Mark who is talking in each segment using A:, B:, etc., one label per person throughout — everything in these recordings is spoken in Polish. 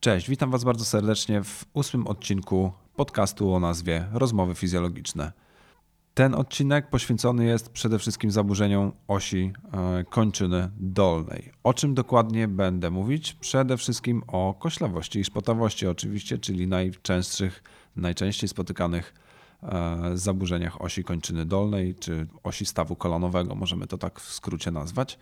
A: Cześć, witam Was bardzo serdecznie w ósmym odcinku podcastu o nazwie Rozmowy Fizjologiczne. Ten odcinek poświęcony jest przede wszystkim zaburzeniom osi e, kończyny dolnej. O czym dokładnie będę mówić? Przede wszystkim o koślawości i szpotawości oczywiście, czyli najczęstszych, najczęściej spotykanych e, zaburzeniach osi kończyny dolnej czy osi stawu kolanowego, możemy to tak w skrócie nazwać.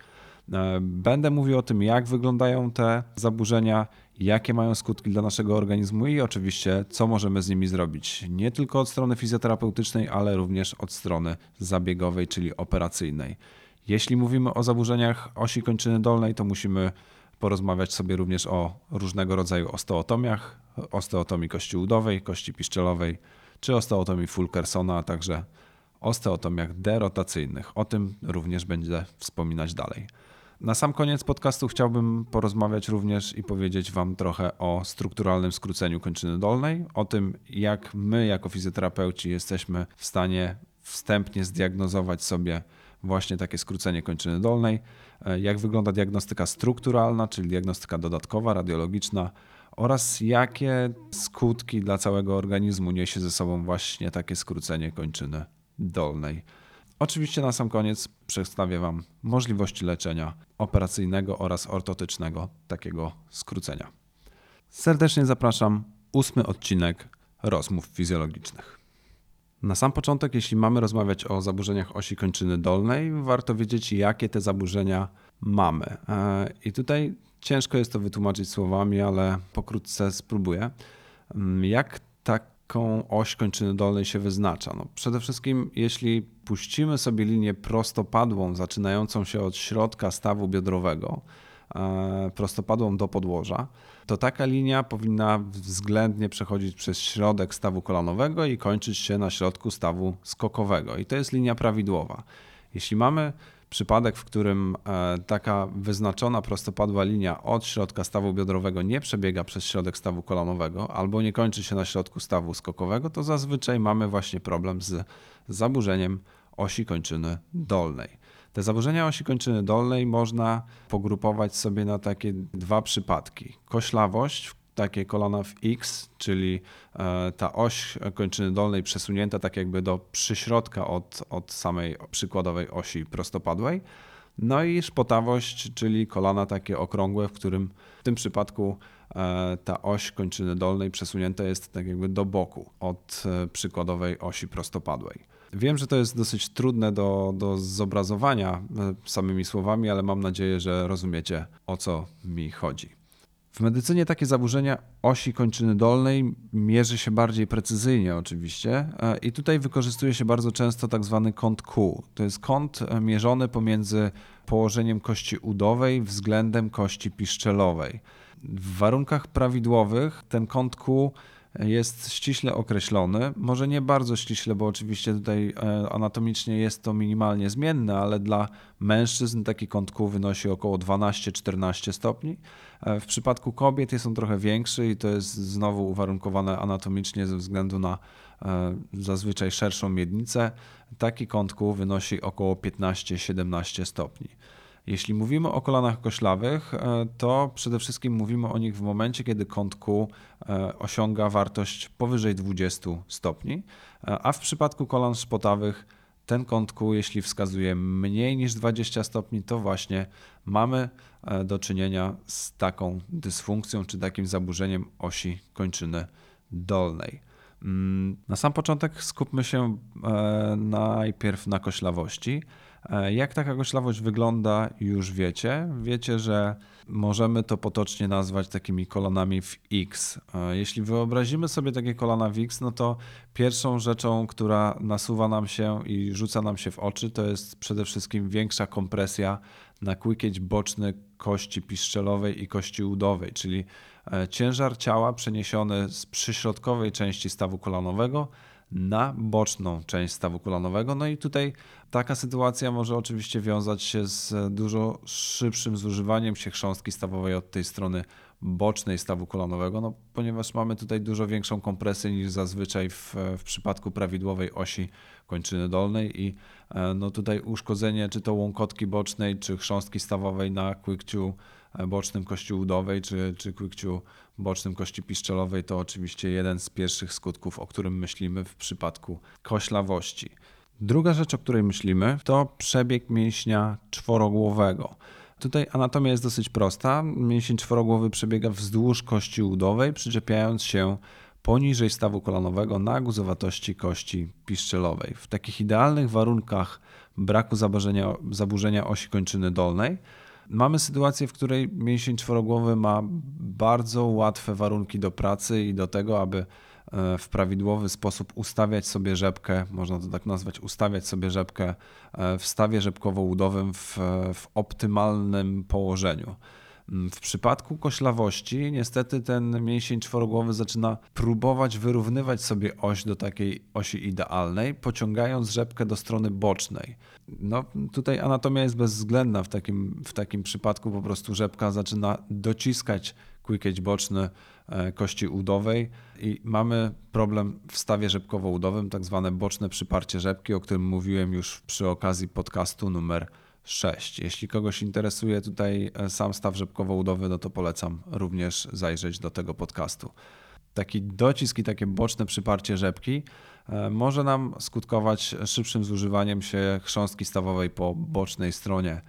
A: E, będę mówił o tym, jak wyglądają te zaburzenia, jakie mają skutki dla naszego organizmu i oczywiście, co możemy z nimi zrobić. Nie tylko od strony fizjoterapeutycznej, ale również od strony zabiegowej, czyli operacyjnej. Jeśli mówimy o zaburzeniach osi kończyny dolnej, to musimy porozmawiać sobie również o różnego rodzaju osteotomiach, osteotomii kości udowej, kości piszczelowej, czy osteotomii Fulkersona, a także osteotomiach derotacyjnych. O tym również będę wspominać dalej. Na sam koniec podcastu chciałbym porozmawiać również i powiedzieć Wam trochę o strukturalnym skróceniu kończyny dolnej, o tym, jak my, jako fizjoterapeuci, jesteśmy w stanie wstępnie zdiagnozować sobie właśnie takie skrócenie kończyny dolnej, e, jak wygląda diagnostyka strukturalna, czyli diagnostyka dodatkowa, radiologiczna, oraz jakie skutki dla całego organizmu niesie ze sobą właśnie takie skrócenie kończyny dolnej. Oczywiście na sam koniec przedstawię Wam możliwości leczenia operacyjnego oraz ortotycznego takiego skrócenia. Serdecznie zapraszam. Ósmy odcinek rozmów fizjologicznych. Na sam początek, jeśli mamy rozmawiać o zaburzeniach osi kończyny dolnej, warto wiedzieć, jakie te zaburzenia mamy. E, I tutaj ciężko jest to wytłumaczyć słowami, ale pokrótce spróbuję. Mm, jak tak jaką oś kończyny dolnej się wyznacza? No przede wszystkim, jeśli puścimy sobie linię prostopadłą, zaczynającą się od środka stawu biodrowego, e, prostopadłą do podłoża, to taka linia powinna względnie przechodzić przez środek stawu kolanowego i kończyć się na środku stawu skokowego. I to jest linia prawidłowa. Jeśli mamy przypadek, w którym e, taka wyznaczona prostopadła linia od środka stawu biodrowego nie przebiega przez środek stawu kolanowego albo nie kończy się na środku stawu skokowego, to zazwyczaj mamy właśnie problem z zaburzeniem osi kończyny dolnej. Te zaburzenia osi kończyny dolnej można pogrupować sobie na takie dwa przypadki. Koślawość, takie kolana w X, czyli e, ta oś kończyny dolnej przesunięta tak jakby do przyśrodka od, od samej przykładowej osi prostopadłej. No i szpotawość, czyli kolana takie okrągłe, w którym w tym przypadku e, ta oś kończyny dolnej przesunięta jest tak jakby do boku od e, przykładowej osi prostopadłej. Wiem, że to jest dosyć trudne do, do zobrazowania samymi słowami, ale mam nadzieję, że rozumiecie o co mi chodzi. W medycynie takie zaburzenia osi kończyny dolnej mierzy się bardziej precyzyjnie oczywiście e, i tutaj wykorzystuje się bardzo często tak zwany kąt Q. To jest kąt e, mierzony pomiędzy położeniem kości udowej względem kości piszczelowej. W warunkach prawidłowych ten kąt Q jest ściśle określony. Może nie bardzo ściśle, bo oczywiście tutaj e, anatomicznie jest to minimalnie zmienne, ale dla mężczyzn taki kąt Q wynosi około 12-14 stopni. E, w przypadku kobiet jest on trochę większy i to jest znowu uwarunkowane anatomicznie ze względu na e, zazwyczaj szerszą miednicę. Taki kąt Q wynosi około 15-17 stopni. Jeśli mówimy o kolanach koślawych, e, to przede wszystkim mówimy o nich w momencie, kiedy kąt Q e, osiąga wartość powyżej 20 stopni, e, a w przypadku kolan szpotawych ten kąt Q, jeśli wskazuje mniej niż 20 stopni, to właśnie mamy do czynienia z taką dysfunkcją czy takim zaburzeniem osi kończyny dolnej. Mm, na sam początek skupmy się najpierw na koślawości. E, jak taka koślawość wygląda, już wiecie. Wiecie, że możemy to potocznie nazwać takimi kolanami w X. E, jeśli wyobrazimy sobie takie kolana w X, no to pierwszą rzeczą, która nasuwa nam się i rzuca nam się w oczy, to jest przede wszystkim większa kompresja na kłykieć boczny kości piszczelowej i kości udowej, czyli e, ciężar ciała przeniesiony z przyśrodkowej części stawu kolanowego na boczną część stawu kolanowego. No i tutaj taka sytuacja może oczywiście wiązać się z dużo szybszym zużywaniem się chrząstki stawowej od tej strony bocznej stawu kolanowego, no, ponieważ mamy tutaj dużo większą kompresję niż zazwyczaj w, w przypadku prawidłowej osi kończyny dolnej i e, no, tutaj uszkodzenie czy to łąkotki bocznej, czy chrząstki stawowej na kłykciu bocznym kości udowej czy, czy kłykciu bocznym kości piszczelowej to oczywiście jeden z pierwszych skutków, o którym myślimy w przypadku koślawości. Druga rzecz, o której myślimy, to przebieg mięśnia czworogłowego. Tutaj anatomia jest dosyć prosta. Mięsień czworogłowy przebiega wzdłuż kości udowej, przyczepiając się poniżej stawu kolanowego na guzowatości kości piszczelowej. W takich idealnych warunkach braku zaburzenia, zaburzenia osi kończyny dolnej mamy sytuację, w której mięsień czworogłowy ma bardzo łatwe warunki do pracy i do tego, aby w prawidłowy sposób ustawiać sobie rzepkę, można to tak nazwać, ustawiać sobie rzepkę e, w stawie rzepkowo-udowym w, w optymalnym położeniu. Mm, w przypadku koślawości niestety ten mięsień czworogłowy zaczyna próbować wyrównywać sobie oś do takiej osi idealnej, pociągając rzepkę do strony bocznej. No, tutaj anatomia jest bezwzględna w takim, w takim przypadku, po prostu rzepka zaczyna dociskać quickage boczny e, kości udowej i mamy problem w stawie rzepkowo-udowym, tak zwane boczne przyparcie rzepki, o którym mówiłem już przy okazji podcastu numer 6. Jeśli kogoś interesuje tutaj e, sam staw rzepkowo-udowy, no to polecam również zajrzeć do tego podcastu. Taki docisk i takie boczne przyparcie rzepki e, może nam skutkować szybszym zużywaniem się chrząstki stawowej po bocznej stronie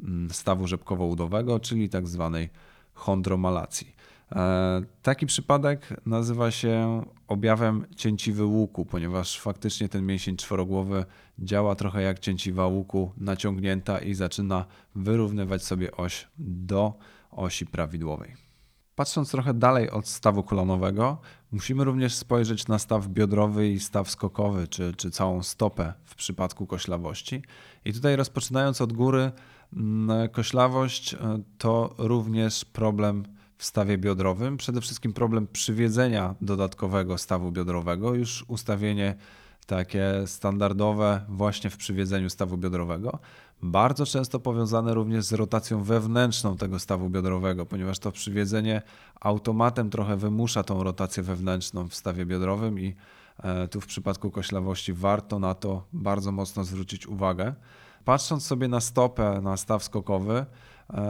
A: mm, stawu rzepkowo-udowego, czyli tak zwanej chondromalacji. E, taki przypadek nazywa się objawem cięciwy łuku, ponieważ faktycznie ten mięsień czworogłowy działa trochę jak cięciwa łuku naciągnięta i zaczyna wyrównywać sobie oś do osi prawidłowej. Patrząc trochę dalej od stawu kolonowego, musimy również spojrzeć na staw biodrowy i staw skokowy, czy, czy całą stopę w przypadku koślawości. I tutaj rozpoczynając od góry, mm, koślawość e, to również problem w stawie biodrowym. Przede wszystkim problem przywiedzenia dodatkowego stawu biodrowego, już ustawienie takie standardowe właśnie w przywiedzeniu stawu biodrowego. Bardzo często powiązane również z rotacją wewnętrzną tego stawu biodrowego, ponieważ to przywiedzenie automatem trochę wymusza tą rotację wewnętrzną w stawie biodrowym i e, tu w przypadku koślawości warto na to bardzo mocno zwrócić uwagę. Patrząc sobie na stopę, na staw skokowy,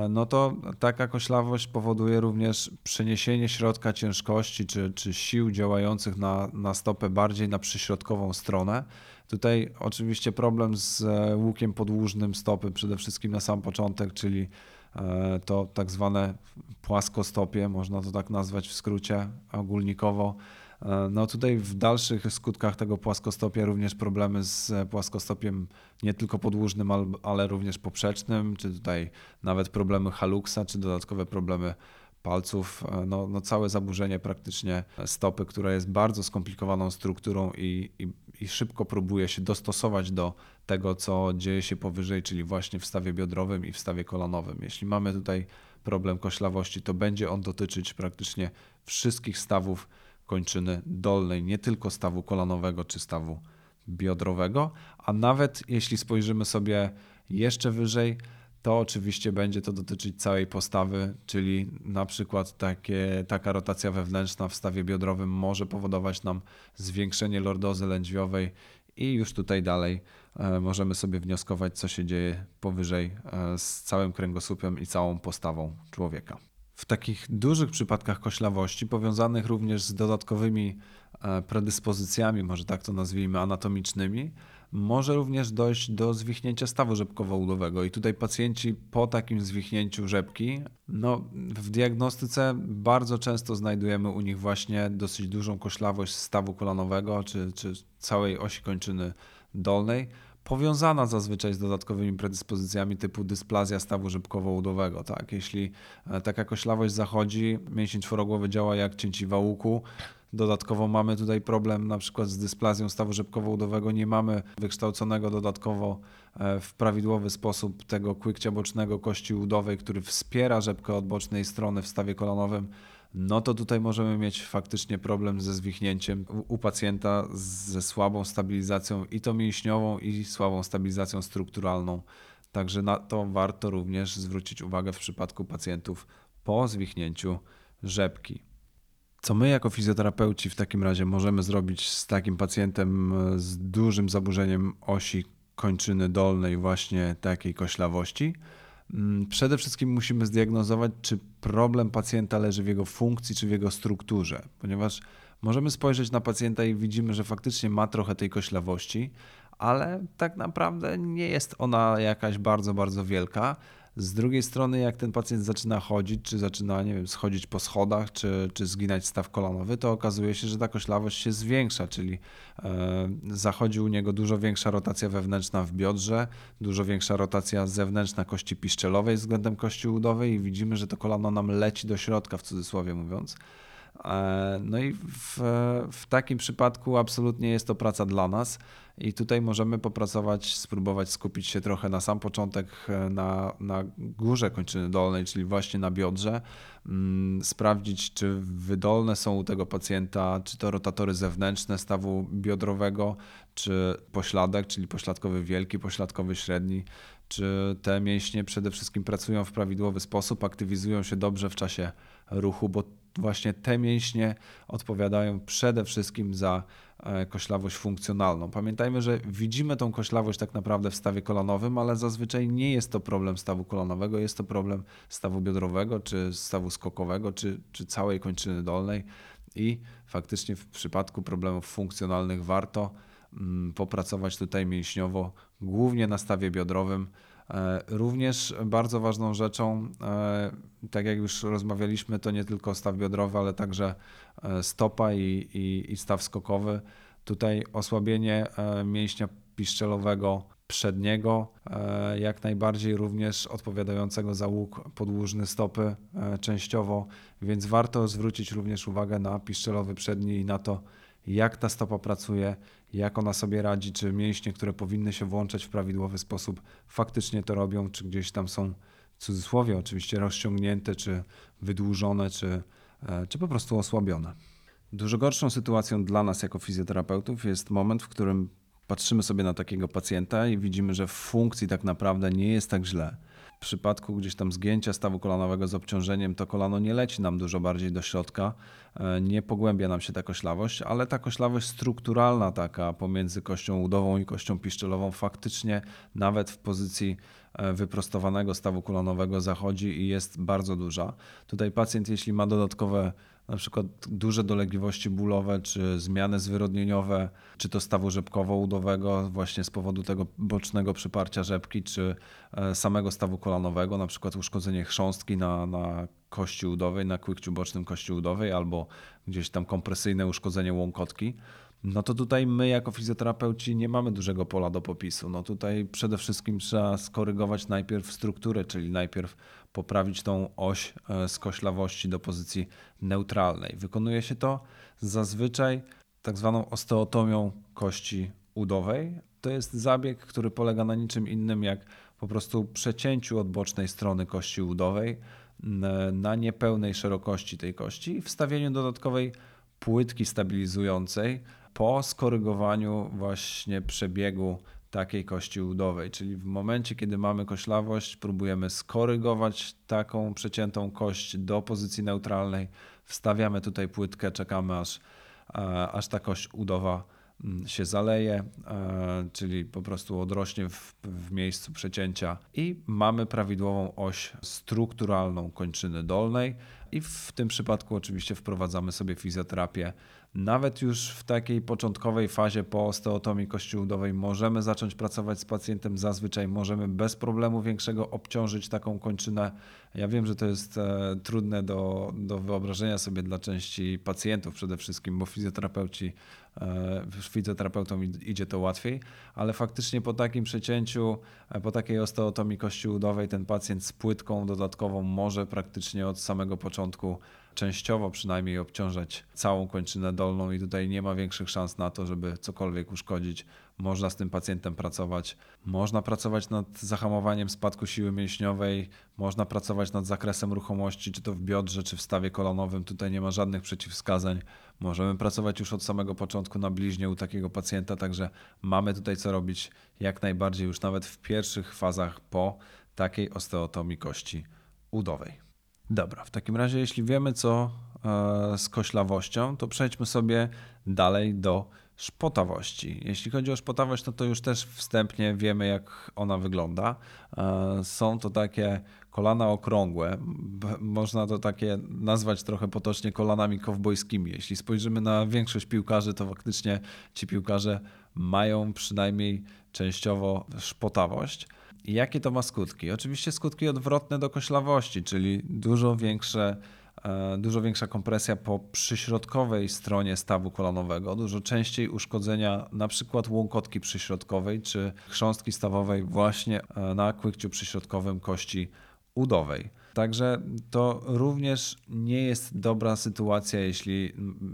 A: no to taka koślawość powoduje również przeniesienie środka ciężkości czy, czy sił działających na, na stopę bardziej na przyśrodkową stronę. Tutaj oczywiście problem z e, łukiem podłużnym stopy, przede wszystkim na sam początek, czyli e, to tak zwane płaskostopie, można to tak nazwać w skrócie ogólnikowo. E, no tutaj w dalszych skutkach tego płaskostopia również problemy z płaskostopiem nie tylko podłużnym, ale również poprzecznym, czy tutaj nawet problemy haluksa, czy dodatkowe problemy palców, e, no, no całe zaburzenie praktycznie stopy, która jest bardzo skomplikowaną strukturą i, i, i, szybko próbuje się dostosować do tego, co dzieje się powyżej, czyli właśnie w stawie biodrowym i w stawie kolanowym. Jeśli mamy tutaj problem koślawości, to będzie on dotyczyć praktycznie wszystkich stawów kończyny dolnej, nie tylko stawu kolanowego czy stawu biodrowego, a nawet jeśli spojrzymy sobie jeszcze wyżej, to oczywiście będzie to dotyczyć całej postawy, czyli na przykład takie, taka rotacja wewnętrzna w stawie biodrowym może powodować nam zwiększenie lordozy lędźwiowej i już tutaj dalej e, możemy sobie wnioskować, co się dzieje powyżej e, z całym kręgosłupem i całą postawą człowieka. W takich dużych przypadkach koślawości, powiązanych również z dodatkowymi e, predyspozycjami, może tak to nazwijmy, anatomicznymi, może również dojść do zwichnięcia stawu rzepkowo-udowego. I tutaj pacjenci po takim zwichnięciu rzepki, no, w diagnostyce bardzo często znajdujemy u nich właśnie dosyć dużą koślawość stawu kolanowego czy, czy całej osi kończyny dolnej powiązana zazwyczaj z dodatkowymi predyspozycjami typu dysplazja stawu rzepkowo-udowego. Tak? Jeśli e, taka koślawość zachodzi, mięsień czworogłowy działa jak cięciwa łuku, Dodatkowo mamy tutaj problem na przykład z dysplazją stawu rzepkowo-udowego. Nie mamy wykształconego dodatkowo e, w prawidłowy sposób tego kłykcia bocznego kości udowej, który wspiera rzepkę od bocznej strony w stawie kolanowym no to tutaj możemy mieć faktycznie problem ze zwichnięciem u pacjenta ze słabą stabilizacją i to mięśniową, i słabą stabilizacją strukturalną. Także na to warto również zwrócić uwagę w przypadku pacjentów po zwichnięciu rzepki. Co my jako fizjoterapeuci w takim razie możemy zrobić z takim pacjentem z dużym zaburzeniem osi kończyny dolnej, właśnie takiej koślawości? Mm, przede wszystkim musimy zdiagnozować, czy problem pacjenta leży w jego funkcji, czy w jego strukturze, ponieważ możemy spojrzeć na pacjenta i widzimy, że faktycznie ma trochę tej koślawości, ale tak naprawdę nie jest ona jakaś bardzo, bardzo wielka. Z drugiej strony, jak ten pacjent zaczyna chodzić, czy zaczyna, nie wiem, schodzić po schodach, czy, czy zginać staw kolanowy, to okazuje się, że ta koślawość się zwiększa, czyli e, zachodzi u niego dużo większa rotacja wewnętrzna w biodrze, dużo większa rotacja zewnętrzna kości piszczelowej względem kości udowej i widzimy, że to kolano nam leci do środka, w cudzysłowie mówiąc. E, no i w, w takim przypadku absolutnie jest to praca dla nas. I tutaj możemy popracować, spróbować skupić się trochę na sam początek e, na, na górze kończyny dolnej, czyli właśnie na biodrze, mm, sprawdzić, czy wydolne są u tego pacjenta, czy to rotatory zewnętrzne stawu biodrowego, czy pośladek, czyli pośladkowy wielki, pośladkowy średni, czy te mięśnie przede wszystkim pracują w prawidłowy sposób, aktywizują się dobrze w czasie ruchu, bo właśnie te mięśnie odpowiadają przede wszystkim za e, koślawość funkcjonalną. Pamiętajmy, że widzimy tą koślawość tak naprawdę w stawie kolanowym, ale zazwyczaj nie jest to problem stawu kolanowego, jest to problem stawu biodrowego, czy stawu skokowego, czy, czy całej kończyny dolnej. I faktycznie w przypadku problemów funkcjonalnych warto mm, popracować tutaj mięśniowo, głównie na stawie biodrowym, również bardzo ważną rzeczą, e, tak jak już rozmawialiśmy, to nie tylko staw biodrowy, ale także e, stopa i, i, i staw skokowy. Tutaj osłabienie mięśnia piszczelowego przedniego, jak najbardziej również odpowiadającego za łuk podłużny stopy częściowo, więc warto zwrócić również uwagę na piszczelowy przedni i na to, jak ta stopa pracuje, jak ona sobie radzi, czy mięśnie, które powinny się włączać w prawidłowy sposób, faktycznie to robią, czy gdzieś tam są w cudzysłowie oczywiście rozciągnięte, czy wydłużone, czy, e, czy po prostu osłabione. Dużo gorszą sytuacją dla nas jako fizjoterapeutów jest moment, w którym patrzymy sobie na takiego pacjenta i widzimy, że w funkcji tak naprawdę nie jest tak źle w przypadku gdzieś tam zgięcia stawu kolanowego z obciążeniem, to kolano nie leci nam dużo bardziej do środka, e, nie pogłębia nam się ta koślawość, ale ta koślawość strukturalna taka pomiędzy kością udową i kością piszczelową faktycznie nawet w pozycji e, wyprostowanego stawu kolanowego zachodzi i jest bardzo duża. Tutaj pacjent, jeśli ma dodatkowe na przykład duże dolegliwości bólowe, czy zmiany zwyrodnieniowe, czy to stawu rzepkowo-udowego właśnie z powodu tego bocznego przyparcia rzepki, czy e, samego stawu kolanowego, na przykład uszkodzenie chrząstki na, na kości udowej, na kłykciu bocznym kości udowej, albo gdzieś tam kompresyjne uszkodzenie łąkotki, no to tutaj my jako fizjoterapeuci nie mamy dużego pola do popisu. No tutaj przede wszystkim trzeba skorygować najpierw strukturę, czyli najpierw poprawić tą oś e, skoślawości do pozycji neutralnej. Wykonuje się to zazwyczaj tak zwaną osteotomią kości udowej. To jest zabieg, który polega na niczym innym jak po prostu przecięciu od bocznej strony kości udowej na niepełnej szerokości tej kości i wstawieniu dodatkowej płytki stabilizującej po skorygowaniu właśnie przebiegu takiej kości udowej. Czyli w momencie, kiedy mamy koślawość, próbujemy skorygować taką przeciętą kość do pozycji neutralnej, wstawiamy tutaj płytkę, czekamy aż, aż ta kość udowa mm, się zaleje, czyli po prostu odrośnie w, w, miejscu przecięcia. I mamy prawidłową oś strukturalną kończyny dolnej. I w tym przypadku oczywiście wprowadzamy sobie fizjoterapię nawet już w takiej początkowej fazie po osteotomii kości udowej możemy zacząć pracować z pacjentem. Zazwyczaj możemy bez problemu większego obciążyć taką kończynę. Ja wiem, że to jest e, trudne do, do wyobrażenia sobie dla części pacjentów przede wszystkim, bo fizjoterapeuci, e, fizjoterapeutom idzie to łatwiej, ale faktycznie po takim przecięciu, e, po takiej osteotomii kości udowej ten pacjent z płytką dodatkową może praktycznie od samego początku częściowo przynajmniej obciążać całą kończynę dolną i tutaj nie ma większych szans na to, żeby cokolwiek uszkodzić. Można z tym pacjentem pracować. Można pracować nad zahamowaniem spadku siły mięśniowej, można pracować nad zakresem ruchomości, czy to w biodrze, czy w stawie kolonowym. Tutaj nie ma żadnych przeciwwskazań. Możemy pracować już od samego początku na bliźnie u takiego pacjenta, także mamy tutaj co robić jak najbardziej już nawet w pierwszych fazach po takiej osteotomii kości udowej. Dobra, w takim razie, jeśli wiemy co e, z koślawością, to przejdźmy sobie dalej do szpotawości. Jeśli chodzi o szpotawość, no to już też wstępnie wiemy, jak ona wygląda. E, są to takie kolana okrągłe. Można to takie nazwać trochę potocznie kolanami kowbojskimi. Jeśli spojrzymy na większość piłkarzy, to faktycznie ci piłkarze mają przynajmniej częściowo szpotawość. Jakie to ma skutki? Oczywiście skutki odwrotne do koślawości, czyli dużo większe E, dużo większa kompresja po przyśrodkowej stronie stawu kolanowego, dużo częściej uszkodzenia na przykład łąkotki przyśrodkowej czy chrząstki stawowej właśnie e, na kłykciu przyśrodkowym kości udowej. Także to również nie jest dobra sytuacja, jeśli,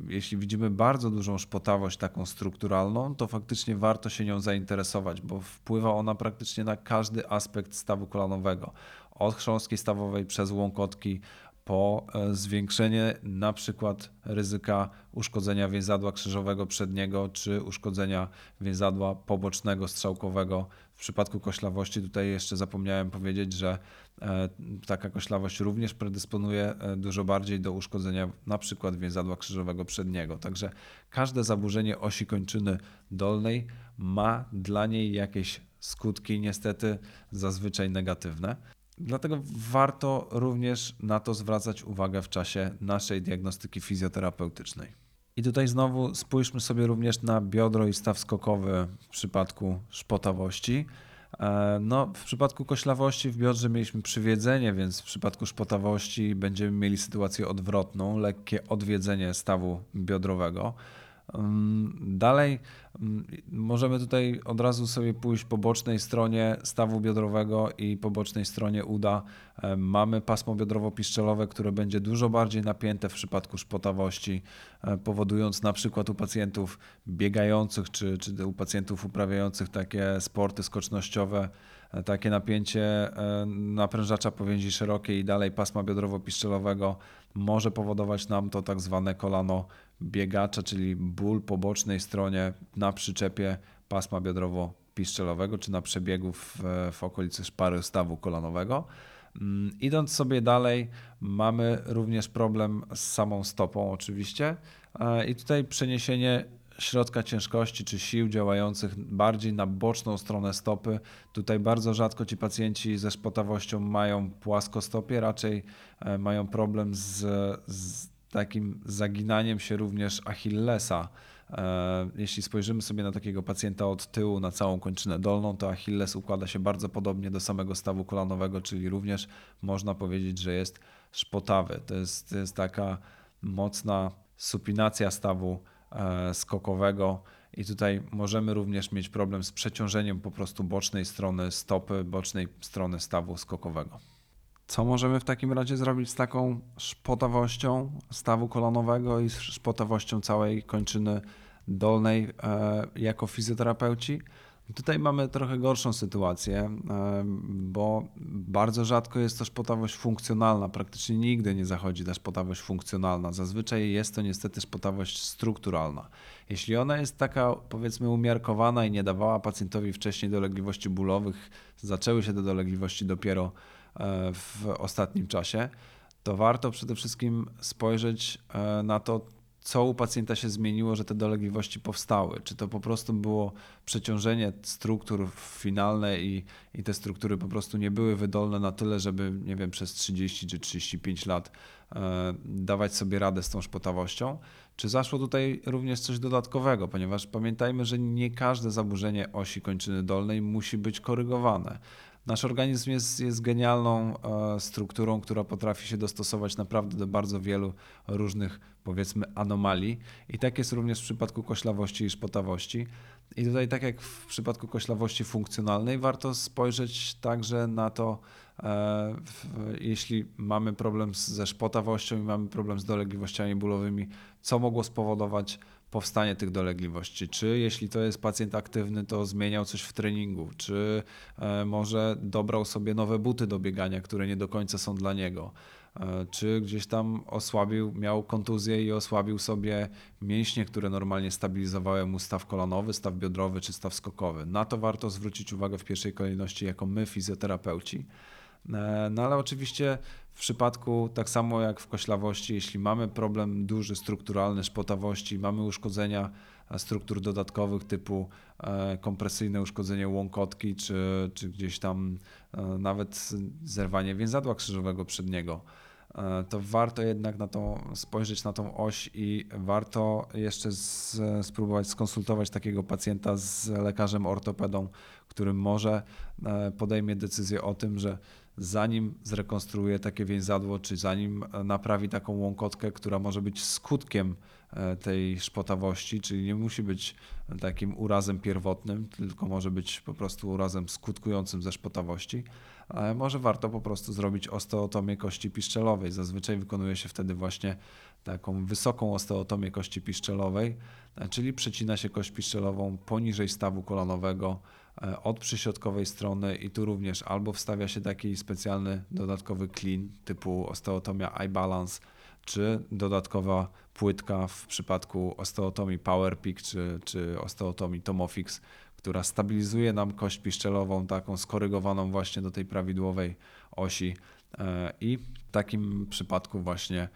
A: jeśli widzimy bardzo dużą szpotawość taką strukturalną, to faktycznie warto się nią zainteresować, bo wpływa ona praktycznie na każdy aspekt stawu kolanowego. Od chrząstki stawowej przez łąkotki, po e, zwiększenie na przykład ryzyka uszkodzenia więzadła krzyżowego przedniego czy uszkodzenia więzadła pobocznego strzałkowego. W przypadku koślawości tutaj jeszcze zapomniałem powiedzieć, że e, taka koślawość również predysponuje e, dużo bardziej do uszkodzenia na przykład więzadła krzyżowego przedniego. Także każde zaburzenie osi kończyny dolnej ma dla niej jakieś skutki, niestety zazwyczaj negatywne. Dlatego warto również na to zwracać uwagę w czasie naszej diagnostyki fizjoterapeutycznej. I tutaj znowu spójrzmy sobie również na biodro i staw skokowy w przypadku szpotawości. E, no, w przypadku koślawości w biodrze mieliśmy przywiedzenie, więc w przypadku szpotawości będziemy mieli sytuację odwrotną, lekkie odwiedzenie stawu biodrowego. Dalej możemy tutaj od razu sobie pójść po bocznej stronie stawu biodrowego i po bocznej stronie uda. Mamy pasmo biodrowo-piszczelowe, które będzie dużo bardziej napięte w przypadku szpotawości, e, powodując na przykład u pacjentów biegających czy, czy u pacjentów uprawiających takie sporty skocznościowe e, takie napięcie e, naprężacza powięzi szerokiej i dalej pasma biodrowo-piszczelowego może powodować nam to tak zwane kolano biegacza, czyli ból po bocznej stronie na przyczepie pasma biodrowo-piszczelowego, czy na przebiegu w, w okolicy szpary stawu kolanowego. Mm, idąc sobie dalej, mamy również problem z samą stopą, oczywiście. E, I tutaj przeniesienie środka ciężkości czy sił działających bardziej na boczną stronę stopy. Tutaj bardzo rzadko ci pacjenci ze szpotawością mają płaskostopie, raczej e, mają problem z, z takim zaginaniem się również Achillesa. E, jeśli spojrzymy sobie na takiego pacjenta od tyłu na całą kończynę dolną, to Achilles układa się bardzo podobnie do samego stawu kolanowego, czyli również można powiedzieć, że jest szpotawy. To jest, to jest taka mocna supinacja stawu e, skokowego. I tutaj możemy również mieć problem z przeciążeniem po prostu bocznej strony stopy, bocznej strony stawu skokowego. Co możemy w takim razie zrobić z taką szpotawością stawu kolonowego i szpotawością całej kończyny dolnej e, jako fizjoterapeuci? Tutaj mamy trochę gorszą sytuację, e, bo bardzo rzadko jest to szpotawość funkcjonalna. Praktycznie nigdy nie zachodzi ta szpotawość funkcjonalna. Zazwyczaj jest to niestety szpotawość strukturalna. Jeśli ona jest taka, powiedzmy, umiarkowana i nie dawała pacjentowi wcześniej dolegliwości bólowych, zaczęły się te dolegliwości dopiero w ostatnim czasie, to warto przede wszystkim spojrzeć e, na to, co u pacjenta się zmieniło, że te dolegliwości powstały. Czy to po prostu było przeciążenie struktur finalne i, i te struktury po prostu nie były wydolne na tyle, żeby, nie wiem, przez 30 czy 35 lat e, dawać sobie radę z tą szpotawością. Czy zaszło tutaj również coś dodatkowego, ponieważ pamiętajmy, że nie każde zaburzenie osi kończyny dolnej musi być korygowane. Nasz organizm jest, jest genialną e, strukturą, która potrafi się dostosować naprawdę do bardzo wielu różnych, powiedzmy, anomalii. I tak jest również w przypadku koślawości i szpotawości. I tutaj, tak jak w przypadku koślawości funkcjonalnej, warto spojrzeć także na to, e, jeśli mamy problem ze szpotawością i mamy problem z dolegliwościami bólowymi, co mogło spowodować powstanie tych dolegliwości. Czy jeśli to jest pacjent aktywny, to zmieniał coś w treningu, czy e, może dobrał sobie nowe buty do biegania, które nie do końca są dla niego, e, czy gdzieś tam osłabił, miał kontuzję i osłabił sobie mięśnie, które normalnie stabilizowały mu staw kolanowy, staw biodrowy czy staw skokowy. Na to warto zwrócić uwagę w pierwszej kolejności jako my, fizjoterapeuci. No ale oczywiście w przypadku, tak samo jak w koślawości, jeśli mamy problem duży, strukturalny, szpotawości, mamy uszkodzenia struktur dodatkowych typu e, kompresyjne uszkodzenie łąkotki, czy, czy gdzieś tam e, nawet zerwanie więzadła krzyżowego przedniego, e, to warto jednak na to spojrzeć na tą oś i warto jeszcze z, spróbować skonsultować takiego pacjenta z lekarzem ortopedą, który może podejmie decyzję o tym, że zanim zrekonstruuje takie więzadło, czy zanim naprawi taką łąkotkę, która może być skutkiem e, tej szpotawości, czyli nie musi być takim urazem pierwotnym, tylko może być po prostu urazem skutkującym ze szpotawości, może warto po prostu zrobić osteotomię kości piszczelowej. Zazwyczaj wykonuje się wtedy właśnie taką wysoką osteotomię kości piszczelowej, e, czyli przecina się kość piszczelową poniżej stawu kolanowego, E, od przyśrodkowej strony i tu również albo wstawia się taki specjalny dodatkowy clean typu osteotomia iBalance, czy dodatkowa płytka w przypadku osteotomii PowerPeak czy, czy osteotomii Tomofix, która stabilizuje nam kość piszczelową, taką skorygowaną właśnie do tej prawidłowej osi. E, i w takim przypadku właśnie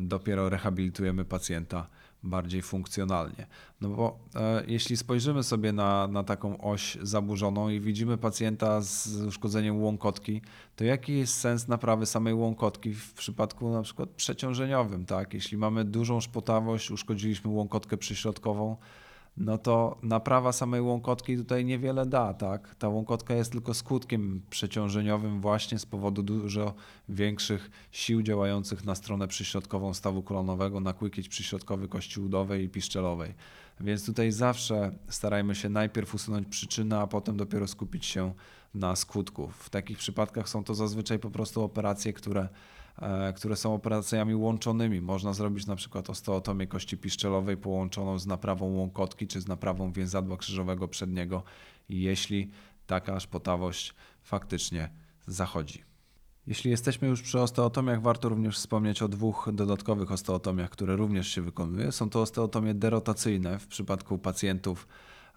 A: dopiero rehabilitujemy pacjenta bardziej funkcjonalnie. No bo e, jeśli spojrzymy sobie na, na taką oś zaburzoną i widzimy pacjenta z uszkodzeniem łąkotki, to jaki jest sens naprawy samej łąkotki w przypadku na przykład przeciążeniowym, tak? Jeśli mamy dużą szpotawość, uszkodziliśmy łąkotkę przyśrodkową, no to naprawa samej łąkotki tutaj niewiele da, tak? Ta łąkotka jest tylko skutkiem przeciążeniowym właśnie z powodu dużo większych sił działających na stronę przyśrodkową stawu kolonowego, na kłykieć przyśrodkowy kości udowej i piszczelowej. Więc tutaj zawsze starajmy się najpierw usunąć przyczynę, a potem dopiero skupić się na skutku. W takich przypadkach są to zazwyczaj po prostu operacje, które które są operacjami łączonymi. Można zrobić na przykład osteotomię kości piszczelowej połączoną z naprawą łąkotki czy z naprawą więzadła krzyżowego przedniego, jeśli taka szpotawość faktycznie zachodzi. Jeśli jesteśmy już przy osteotomiach, warto również wspomnieć o dwóch dodatkowych osteotomiach, które również się wykonuje. Są to osteotomie derotacyjne w przypadku pacjentów,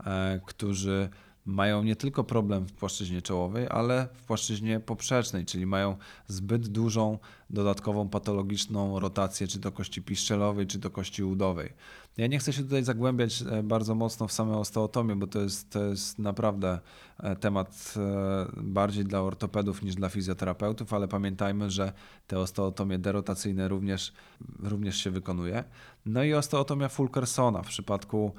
A: e, którzy mają nie tylko problem w płaszczyźnie czołowej, ale w płaszczyźnie poprzecznej, czyli mają zbyt dużą dodatkową patologiczną rotację, czy do kości piszczelowej, czy do kości udowej. Ja nie chcę się tutaj zagłębiać e, bardzo mocno w same osteotomię, bo to jest, to jest naprawdę e, temat e, bardziej dla ortopedów niż dla fizjoterapeutów, ale pamiętajmy, że te osteotomie derotacyjne również, również się wykonuje. No i osteotomia Fulkersona w przypadku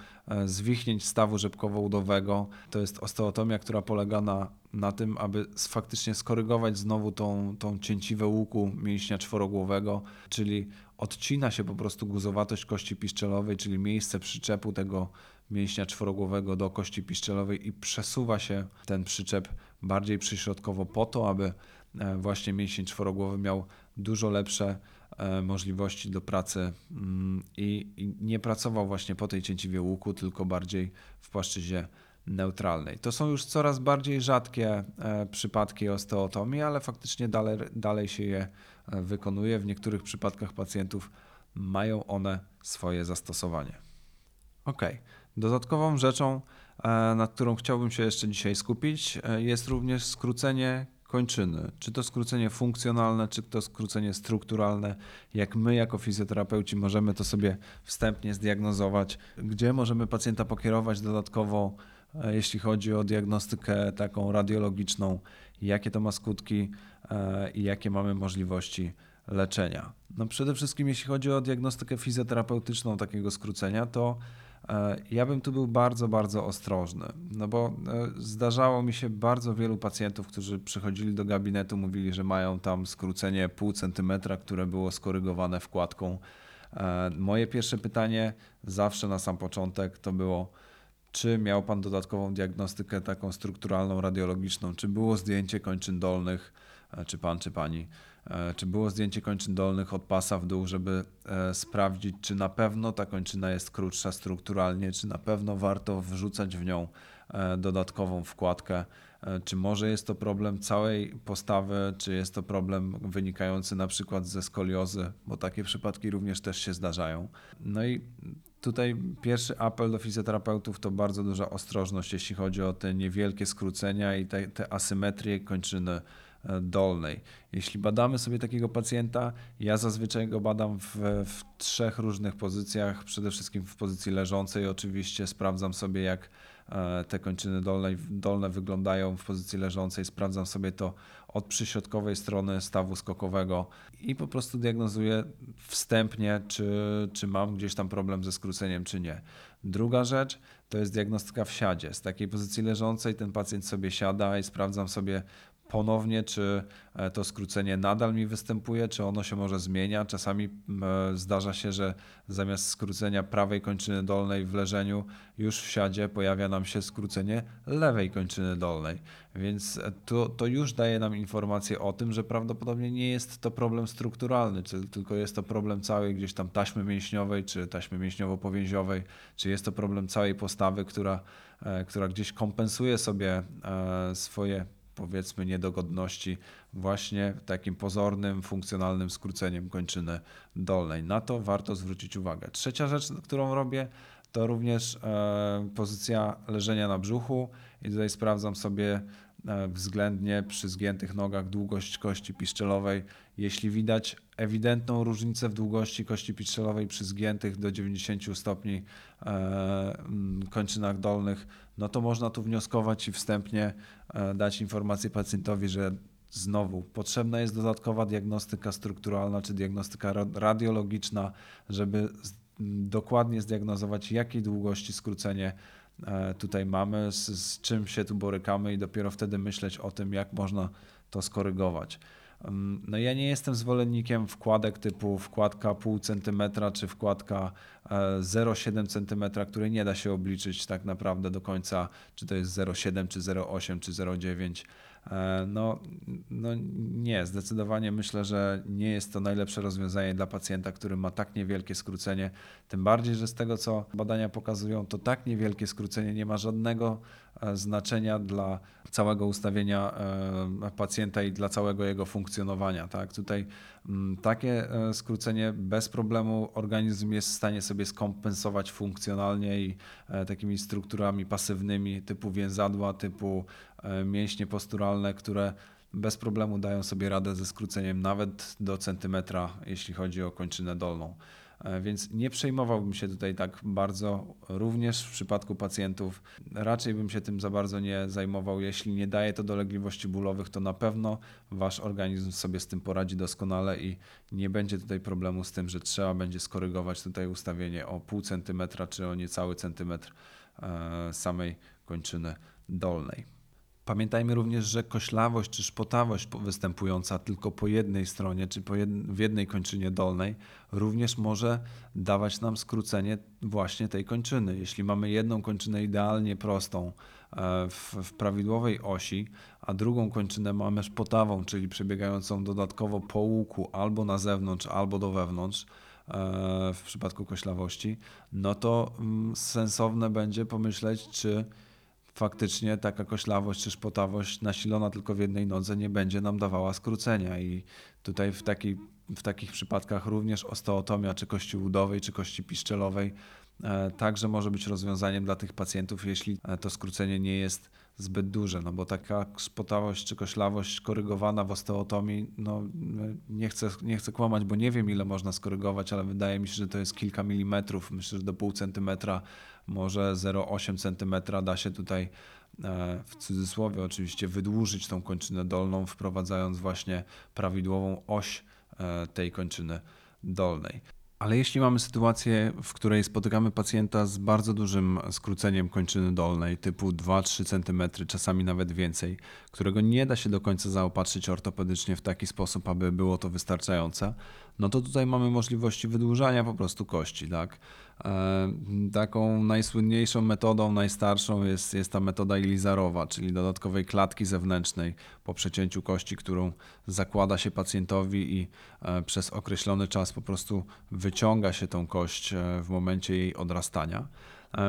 A: zwichnięć stawu rzepkowo-udowego to jest osteotomia, która polega na na tym, aby faktycznie skorygować znowu tą, tą cięciwę łuku mięśnia czworogłowego, czyli odcina się po prostu guzowatość kości piszczelowej, czyli miejsce przyczepu tego mięśnia czworogłowego do kości piszczelowej i przesuwa się ten przyczep bardziej przyśrodkowo po to, aby e, właśnie mięsień czworogłowy miał dużo lepsze e, możliwości do pracy mm, i nie pracował właśnie po tej cięciwie łuku, tylko bardziej w płaszczyźnie neutralnej. To są już coraz bardziej rzadkie e, przypadki osteotomii, ale faktycznie dalej, dalej się je e, wykonuje. W niektórych przypadkach pacjentów mają one swoje zastosowanie. Ok. Dodatkową rzeczą, e, nad którą chciałbym się jeszcze dzisiaj skupić, jest również skrócenie kończyny. Czy to skrócenie funkcjonalne, czy to skrócenie strukturalne. Jak my, jako fizjoterapeuci, możemy to sobie wstępnie zdiagnozować, gdzie możemy pacjenta pokierować dodatkowo jeśli chodzi o diagnostykę taką radiologiczną, jakie to ma skutki e, i jakie mamy możliwości leczenia. No przede wszystkim jeśli chodzi o diagnostykę fizjoterapeutyczną takiego skrócenia, to e, ja bym tu był bardzo, bardzo ostrożny, no bo zdarzało mi się bardzo wielu pacjentów, którzy przychodzili do gabinetu, mówili, że mają tam skrócenie pół centymetra, które było skorygowane wkładką. Moje pierwsze pytanie zawsze na sam początek to było, czy miał Pan dodatkową diagnostykę taką strukturalną, radiologiczną? Czy było zdjęcie kończyn dolnych, e, czy Pan, czy Pani? E, czy było zdjęcie kończyn dolnych od pasa w dół, żeby e, sprawdzić, czy na pewno ta kończyna jest krótsza strukturalnie, czy na pewno warto wrzucać w nią dodatkową wkładkę? Czy może jest to problem całej postawy, czy jest to problem wynikający na przykład ze skoliozy, bo takie przypadki również też się zdarzają. No i Tutaj pierwszy apel do fizjoterapeutów to bardzo duża ostrożność, jeśli chodzi o te niewielkie skrócenia i te, te asymetrie kończyny dolnej. Jeśli badamy sobie takiego pacjenta, ja zazwyczaj go badam w, w trzech różnych pozycjach. Przede wszystkim w pozycji leżącej, oczywiście sprawdzam sobie, jak E, te kończyny dolne, dolne wyglądają w pozycji leżącej. Sprawdzam sobie to od przyśrodkowej strony stawu skokowego i po prostu diagnozuję wstępnie, czy, czy mam gdzieś tam problem ze skróceniem, czy nie. Druga rzecz to jest diagnostyka w siadzie. Z takiej pozycji leżącej ten pacjent sobie siada i sprawdzam sobie ponownie, czy e, to skrócenie nadal mi występuje, czy ono się może zmienia. Czasami e, zdarza się, że zamiast skrócenia prawej kończyny dolnej w leżeniu, już w siadzie pojawia nam się skrócenie lewej kończyny dolnej. Więc e, to, to już daje nam informację o tym, że prawdopodobnie nie jest to problem strukturalny, tylko jest to problem całej gdzieś tam taśmy mięśniowej, czy taśmy mięśniowo-powięziowej, czy jest to problem całej postawy, która, która gdzieś kompensuje sobie swoje powiedzmy niedogodności właśnie takim pozornym, funkcjonalnym skróceniem kończyny dolnej. Na to warto zwrócić uwagę. Trzecia rzecz, którą robię, to również e, pozycja leżenia na brzuchu i tutaj sprawdzam sobie e, względnie przy zgiętych nogach długość kości piszczelowej. Jeśli widać ewidentną różnicę w długości kości piszczelowej przy zgiętych do 90 stopni e, kończynach dolnych, no to można tu wnioskować i wstępnie e, dać informację pacjentowi, że znowu potrzebna jest dodatkowa diagnostyka strukturalna czy diagnostyka radiologiczna, żeby dokładnie zdiagnozować, jakiej długości skrócenie e, tutaj mamy, z, z czym się tu borykamy i dopiero wtedy myśleć o tym, jak można to skorygować. No ja nie jestem zwolennikiem wkładek typu wkładka pół centymetra czy wkładka 0,7 e, centymetra, której nie da się obliczyć tak naprawdę do końca, czy to jest 0,7 czy 0,8 czy 0,9 E, no, no nie, zdecydowanie myślę, że nie jest to najlepsze rozwiązanie dla pacjenta, który ma tak niewielkie skrócenie. Tym bardziej, że z tego co badania pokazują, to tak niewielkie skrócenie nie ma żadnego e, znaczenia dla całego ustawienia e, pacjenta i dla całego jego funkcjonowania. Tak? Tutaj mm, takie skrócenie bez problemu organizm jest w stanie sobie skompensować funkcjonalnie i takimi strukturami pasywnymi typu więzadła, typu E, mięśnie posturalne, które bez problemu dają sobie radę ze skróceniem nawet do centymetra, jeśli chodzi o kończynę dolną. E, więc nie przejmowałbym się tutaj tak bardzo, również w przypadku pacjentów. Raczej bym się tym za bardzo nie zajmował. Jeśli nie daje to dolegliwości bólowych, to na pewno wasz organizm sobie z tym poradzi doskonale i nie będzie tutaj problemu z tym, że trzeba będzie skorygować tutaj ustawienie o pół centymetra czy o niecały centymetr e, samej kończyny dolnej. Pamiętajmy również, że koślawość czy szpotawość występująca tylko po jednej stronie, czy po jed w jednej kończynie dolnej, również może dawać nam skrócenie właśnie tej kończyny. Jeśli mamy jedną kończynę idealnie prostą e, w, w prawidłowej osi, a drugą kończynę mamy szpotawą, czyli przebiegającą dodatkowo po łuku albo na zewnątrz, albo do wewnątrz, e, w przypadku koślawości, no to mm, sensowne będzie pomyśleć, czy faktycznie taka koślawość czy szpotawość nasilona tylko w jednej nodze nie będzie nam dawała skrócenia. I tutaj w, taki, w takich przypadkach również osteotomia czy kości udowej czy kości piszczelowej e, także może być rozwiązaniem dla tych pacjentów, jeśli e, to skrócenie nie jest zbyt duże, no bo taka spotawość czy koślawość korygowana w osteotomii, no nie chcę, nie chcę kłamać, bo nie wiem ile można skorygować, ale wydaje mi się, że to jest kilka milimetrów, myślę, że do pół centymetra, może 0,8 centymetra da się tutaj e, w cudzysłowie oczywiście wydłużyć tą kończynę dolną, wprowadzając właśnie prawidłową oś e, tej kończyny dolnej. Ale jeśli mamy sytuację, w której spotykamy pacjenta z bardzo dużym skróceniem kończyny dolnej, typu 2-3 cm, czasami nawet więcej, którego nie da się do końca zaopatrzyć ortopedycznie w taki sposób, aby było to wystarczające, no to tutaj mamy możliwości wydłużania po prostu kości. Tak? E, taką najsłynniejszą metodą, najstarszą jest, jest ta metoda ilizarowa, czyli dodatkowej klatki zewnętrznej po przecięciu kości, którą zakłada się pacjentowi i e, przez określony czas po prostu wyciąga się tą kość e, w momencie jej odrastania.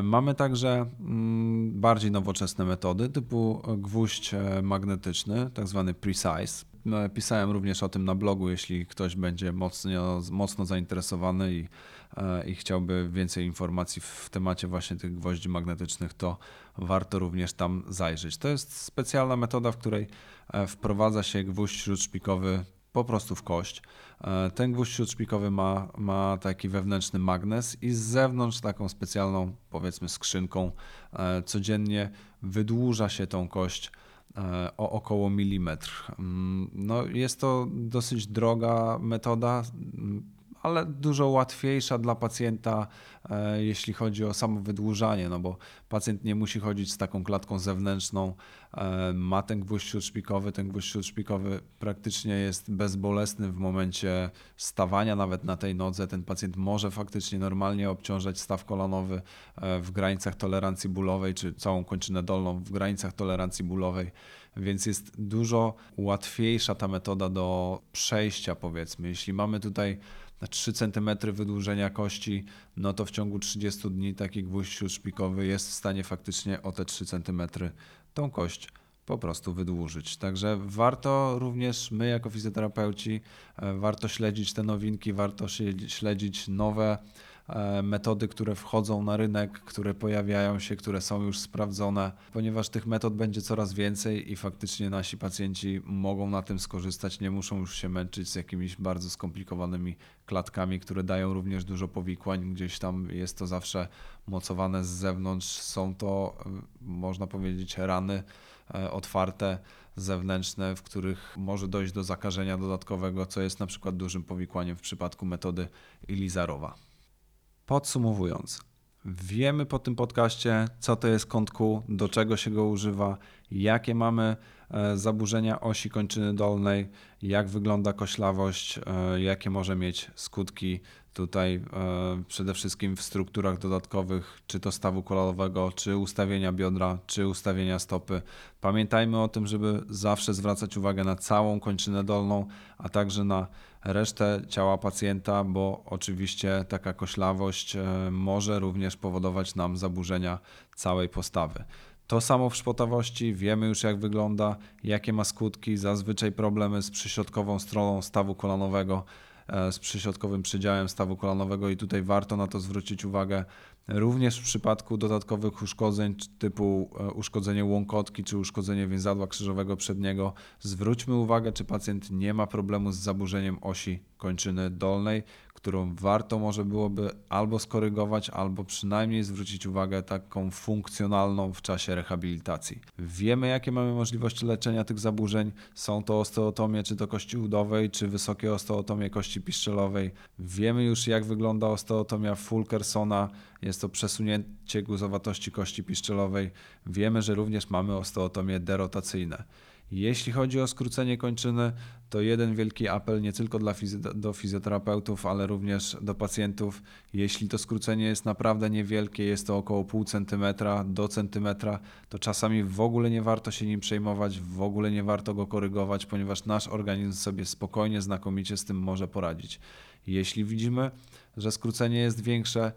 A: Mamy także mm, bardziej nowoczesne metody typu gwóźdź magnetyczny, tak zwany precise. Pisałem również o tym na blogu, jeśli ktoś będzie mocno, mocno zainteresowany i, i chciałby więcej informacji w temacie właśnie tych gwoździ magnetycznych, to warto również tam zajrzeć. To jest specjalna metoda, w której wprowadza się gwóźdź śródszpikowy po prostu w kość. E, ten gwóźdź śródszpikowy ma, ma taki wewnętrzny magnes i z zewnątrz taką specjalną, powiedzmy, skrzynką e, codziennie wydłuża się tą kość e, o około milimetr. Mm, no, jest to dosyć droga metoda ale dużo łatwiejsza dla pacjenta, e, jeśli chodzi o samo wydłużanie, no bo pacjent nie musi chodzić z taką klatką zewnętrzną, e, ma ten gwóźdź śródszpikowy, ten gwóźdź śródszpikowy praktycznie jest bezbolesny w momencie stawania nawet na tej nodze, ten pacjent może faktycznie normalnie obciążać staw kolanowy e, w granicach tolerancji bólowej, czy całą kończynę dolną w granicach tolerancji bólowej, więc jest dużo łatwiejsza ta metoda do przejścia powiedzmy. Jeśli mamy tutaj 3 cm wydłużenia kości, no to w ciągu 30 dni taki gwóźdź śródszpikowy jest w stanie faktycznie o te 3 cm tą kość po prostu wydłużyć. Także warto również my jako fizjoterapeuci, e, warto śledzić te nowinki, warto śledzić nowe metody, które wchodzą na rynek, które pojawiają się, które są już sprawdzone, ponieważ tych metod będzie coraz więcej i faktycznie nasi pacjenci mogą na tym skorzystać, nie muszą już się męczyć z jakimiś bardzo skomplikowanymi klatkami, które dają również dużo powikłań, gdzieś tam jest to zawsze mocowane z zewnątrz, są to, e, można powiedzieć, rany e, otwarte, zewnętrzne, w których może dojść do zakażenia dodatkowego, co jest na przykład dużym powikłaniem w przypadku metody Ilizarowa. Podsumowując, wiemy po tym podcaście, co to jest kąt Q, do czego się go używa, jakie mamy e, zaburzenia osi kończyny dolnej, jak wygląda koślawość, e, jakie może mieć skutki tutaj e, przede wszystkim w strukturach dodatkowych, czy to stawu kolanowego, czy ustawienia biodra, czy ustawienia stopy. Pamiętajmy o tym, żeby zawsze zwracać uwagę na całą kończynę dolną, a także na resztę ciała pacjenta, bo oczywiście taka koślawość e, może również powodować nam zaburzenia całej postawy. To samo w szpotawości, wiemy już jak wygląda, jakie ma skutki, zazwyczaj problemy z przyśrodkową stroną stawu kolanowego, z przyśrodkowym przydziałem stawu kolanowego i tutaj warto na to zwrócić uwagę. Również w przypadku dodatkowych uszkodzeń typu e, uszkodzenie łąkotki czy uszkodzenie więzadła krzyżowego przedniego, zwróćmy uwagę, czy pacjent nie ma problemu z zaburzeniem osi kończyny dolnej, którą warto może byłoby albo skorygować, albo przynajmniej zwrócić uwagę taką funkcjonalną w czasie rehabilitacji. Wiemy, jakie mamy możliwości leczenia tych zaburzeń. Są to osteotomie, czy to kości udowej, czy wysokie osteotomie kości piszczelowej. Wiemy już, jak wygląda osteotomia Fulkersona. Jest to przesunięcie guzowatości kości piszczelowej. Wiemy, że również mamy osteotomie derotacyjne. Jeśli chodzi o skrócenie kończyny, to jeden wielki apel nie tylko dla do fizjoterapeutów, ale również do pacjentów. Jeśli to skrócenie jest naprawdę niewielkie, jest to około pół centymetra do centymetra, to czasami w ogóle nie warto się nim przejmować, w ogóle nie warto go korygować, ponieważ nasz organizm sobie spokojnie, znakomicie z tym może poradzić. Jeśli widzimy, że skrócenie jest większe,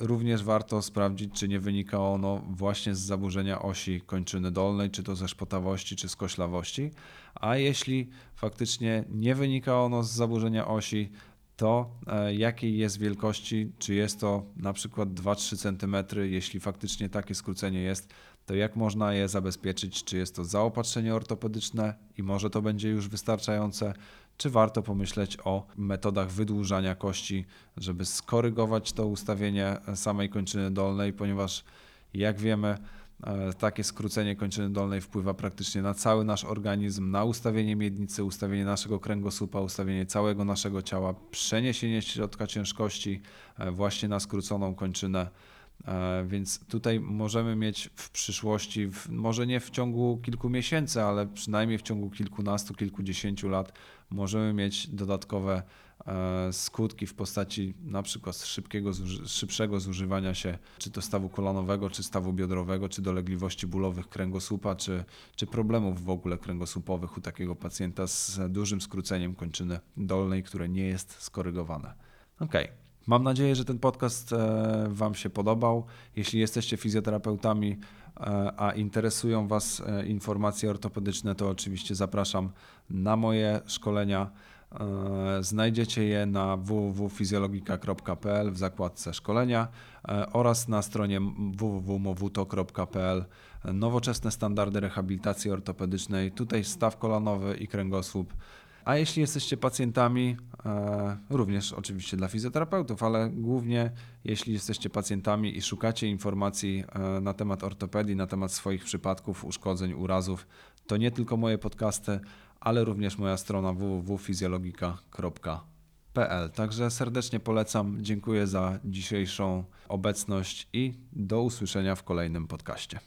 A: również warto sprawdzić, czy nie wynika ono właśnie z zaburzenia osi kończyny dolnej, czy to ze szpotawości, czy z koślawości. A jeśli faktycznie nie wynika ono z zaburzenia osi, to e, jakiej jest wielkości, czy jest to na przykład 2-3 cm, jeśli faktycznie takie skrócenie jest, to jak można je zabezpieczyć, czy jest to zaopatrzenie ortopedyczne i może to będzie już wystarczające, czy warto pomyśleć o metodach wydłużania kości, żeby skorygować to ustawienie samej kończyny dolnej, ponieważ jak wiemy, e, takie skrócenie kończyny dolnej wpływa praktycznie na cały nasz organizm, na ustawienie miednicy, ustawienie naszego kręgosłupa, ustawienie całego naszego ciała, przeniesienie środka ciężkości e, właśnie na skróconą kończynę. E, więc tutaj możemy mieć w przyszłości, może nie w ciągu kilku miesięcy, ale przynajmniej w ciągu kilkunastu, kilkudziesięciu lat, możemy mieć dodatkowe e, skutki w postaci na przykład szybkiego, szybszego zużywania się czy to stawu kolanowego, czy stawu biodrowego, czy dolegliwości bólowych kręgosłupa, czy, czy problemów w ogóle kręgosłupowych u takiego pacjenta z dużym skróceniem kończyny dolnej, które nie jest skorygowane. Okej. Okay. Mam nadzieję, że ten podcast e, Wam się podobał. Jeśli jesteście fizjoterapeutami, a interesują Was informacje ortopedyczne, to oczywiście zapraszam na moje szkolenia. Znajdziecie je na www.fizjologika.pl w zakładce szkolenia oraz na stronie www.mowuto.pl nowoczesne standardy rehabilitacji ortopedycznej. Tutaj staw kolanowy i kręgosłup a jeśli jesteście pacjentami, e, również oczywiście dla fizjoterapeutów, ale głównie jeśli jesteście pacjentami i szukacie informacji e, na temat ortopedii, na temat swoich przypadków, uszkodzeń, urazów, to nie tylko moje podcasty, ale również moja strona www.fizjologika.pl. Także serdecznie polecam, dziękuję za dzisiejszą obecność i do usłyszenia w kolejnym podcaście.